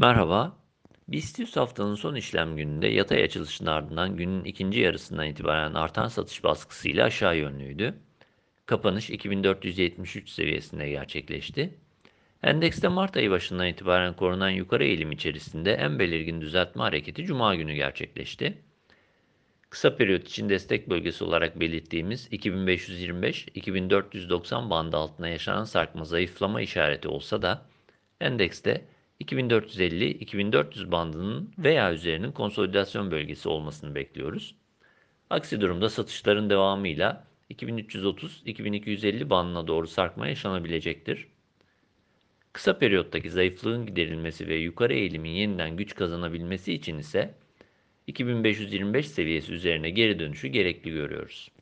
Merhaba. BIST haftanın son işlem gününde yatay açılışın ardından günün ikinci yarısından itibaren artan satış baskısıyla aşağı yönlüydü. Kapanış 2473 seviyesinde gerçekleşti. Endekste Mart ayı başından itibaren korunan yukarı eğilim içerisinde en belirgin düzeltme hareketi Cuma günü gerçekleşti. Kısa periyot için destek bölgesi olarak belirttiğimiz 2525-2490 bandı altına yaşanan sarkma zayıflama işareti olsa da endekste 2450-2400 bandının veya üzerinin konsolidasyon bölgesi olmasını bekliyoruz. Aksi durumda satışların devamıyla 2330-2250 bandına doğru sarkma yaşanabilecektir. Kısa periyottaki zayıflığın giderilmesi ve yukarı eğilimin yeniden güç kazanabilmesi için ise 2525 seviyesi üzerine geri dönüşü gerekli görüyoruz.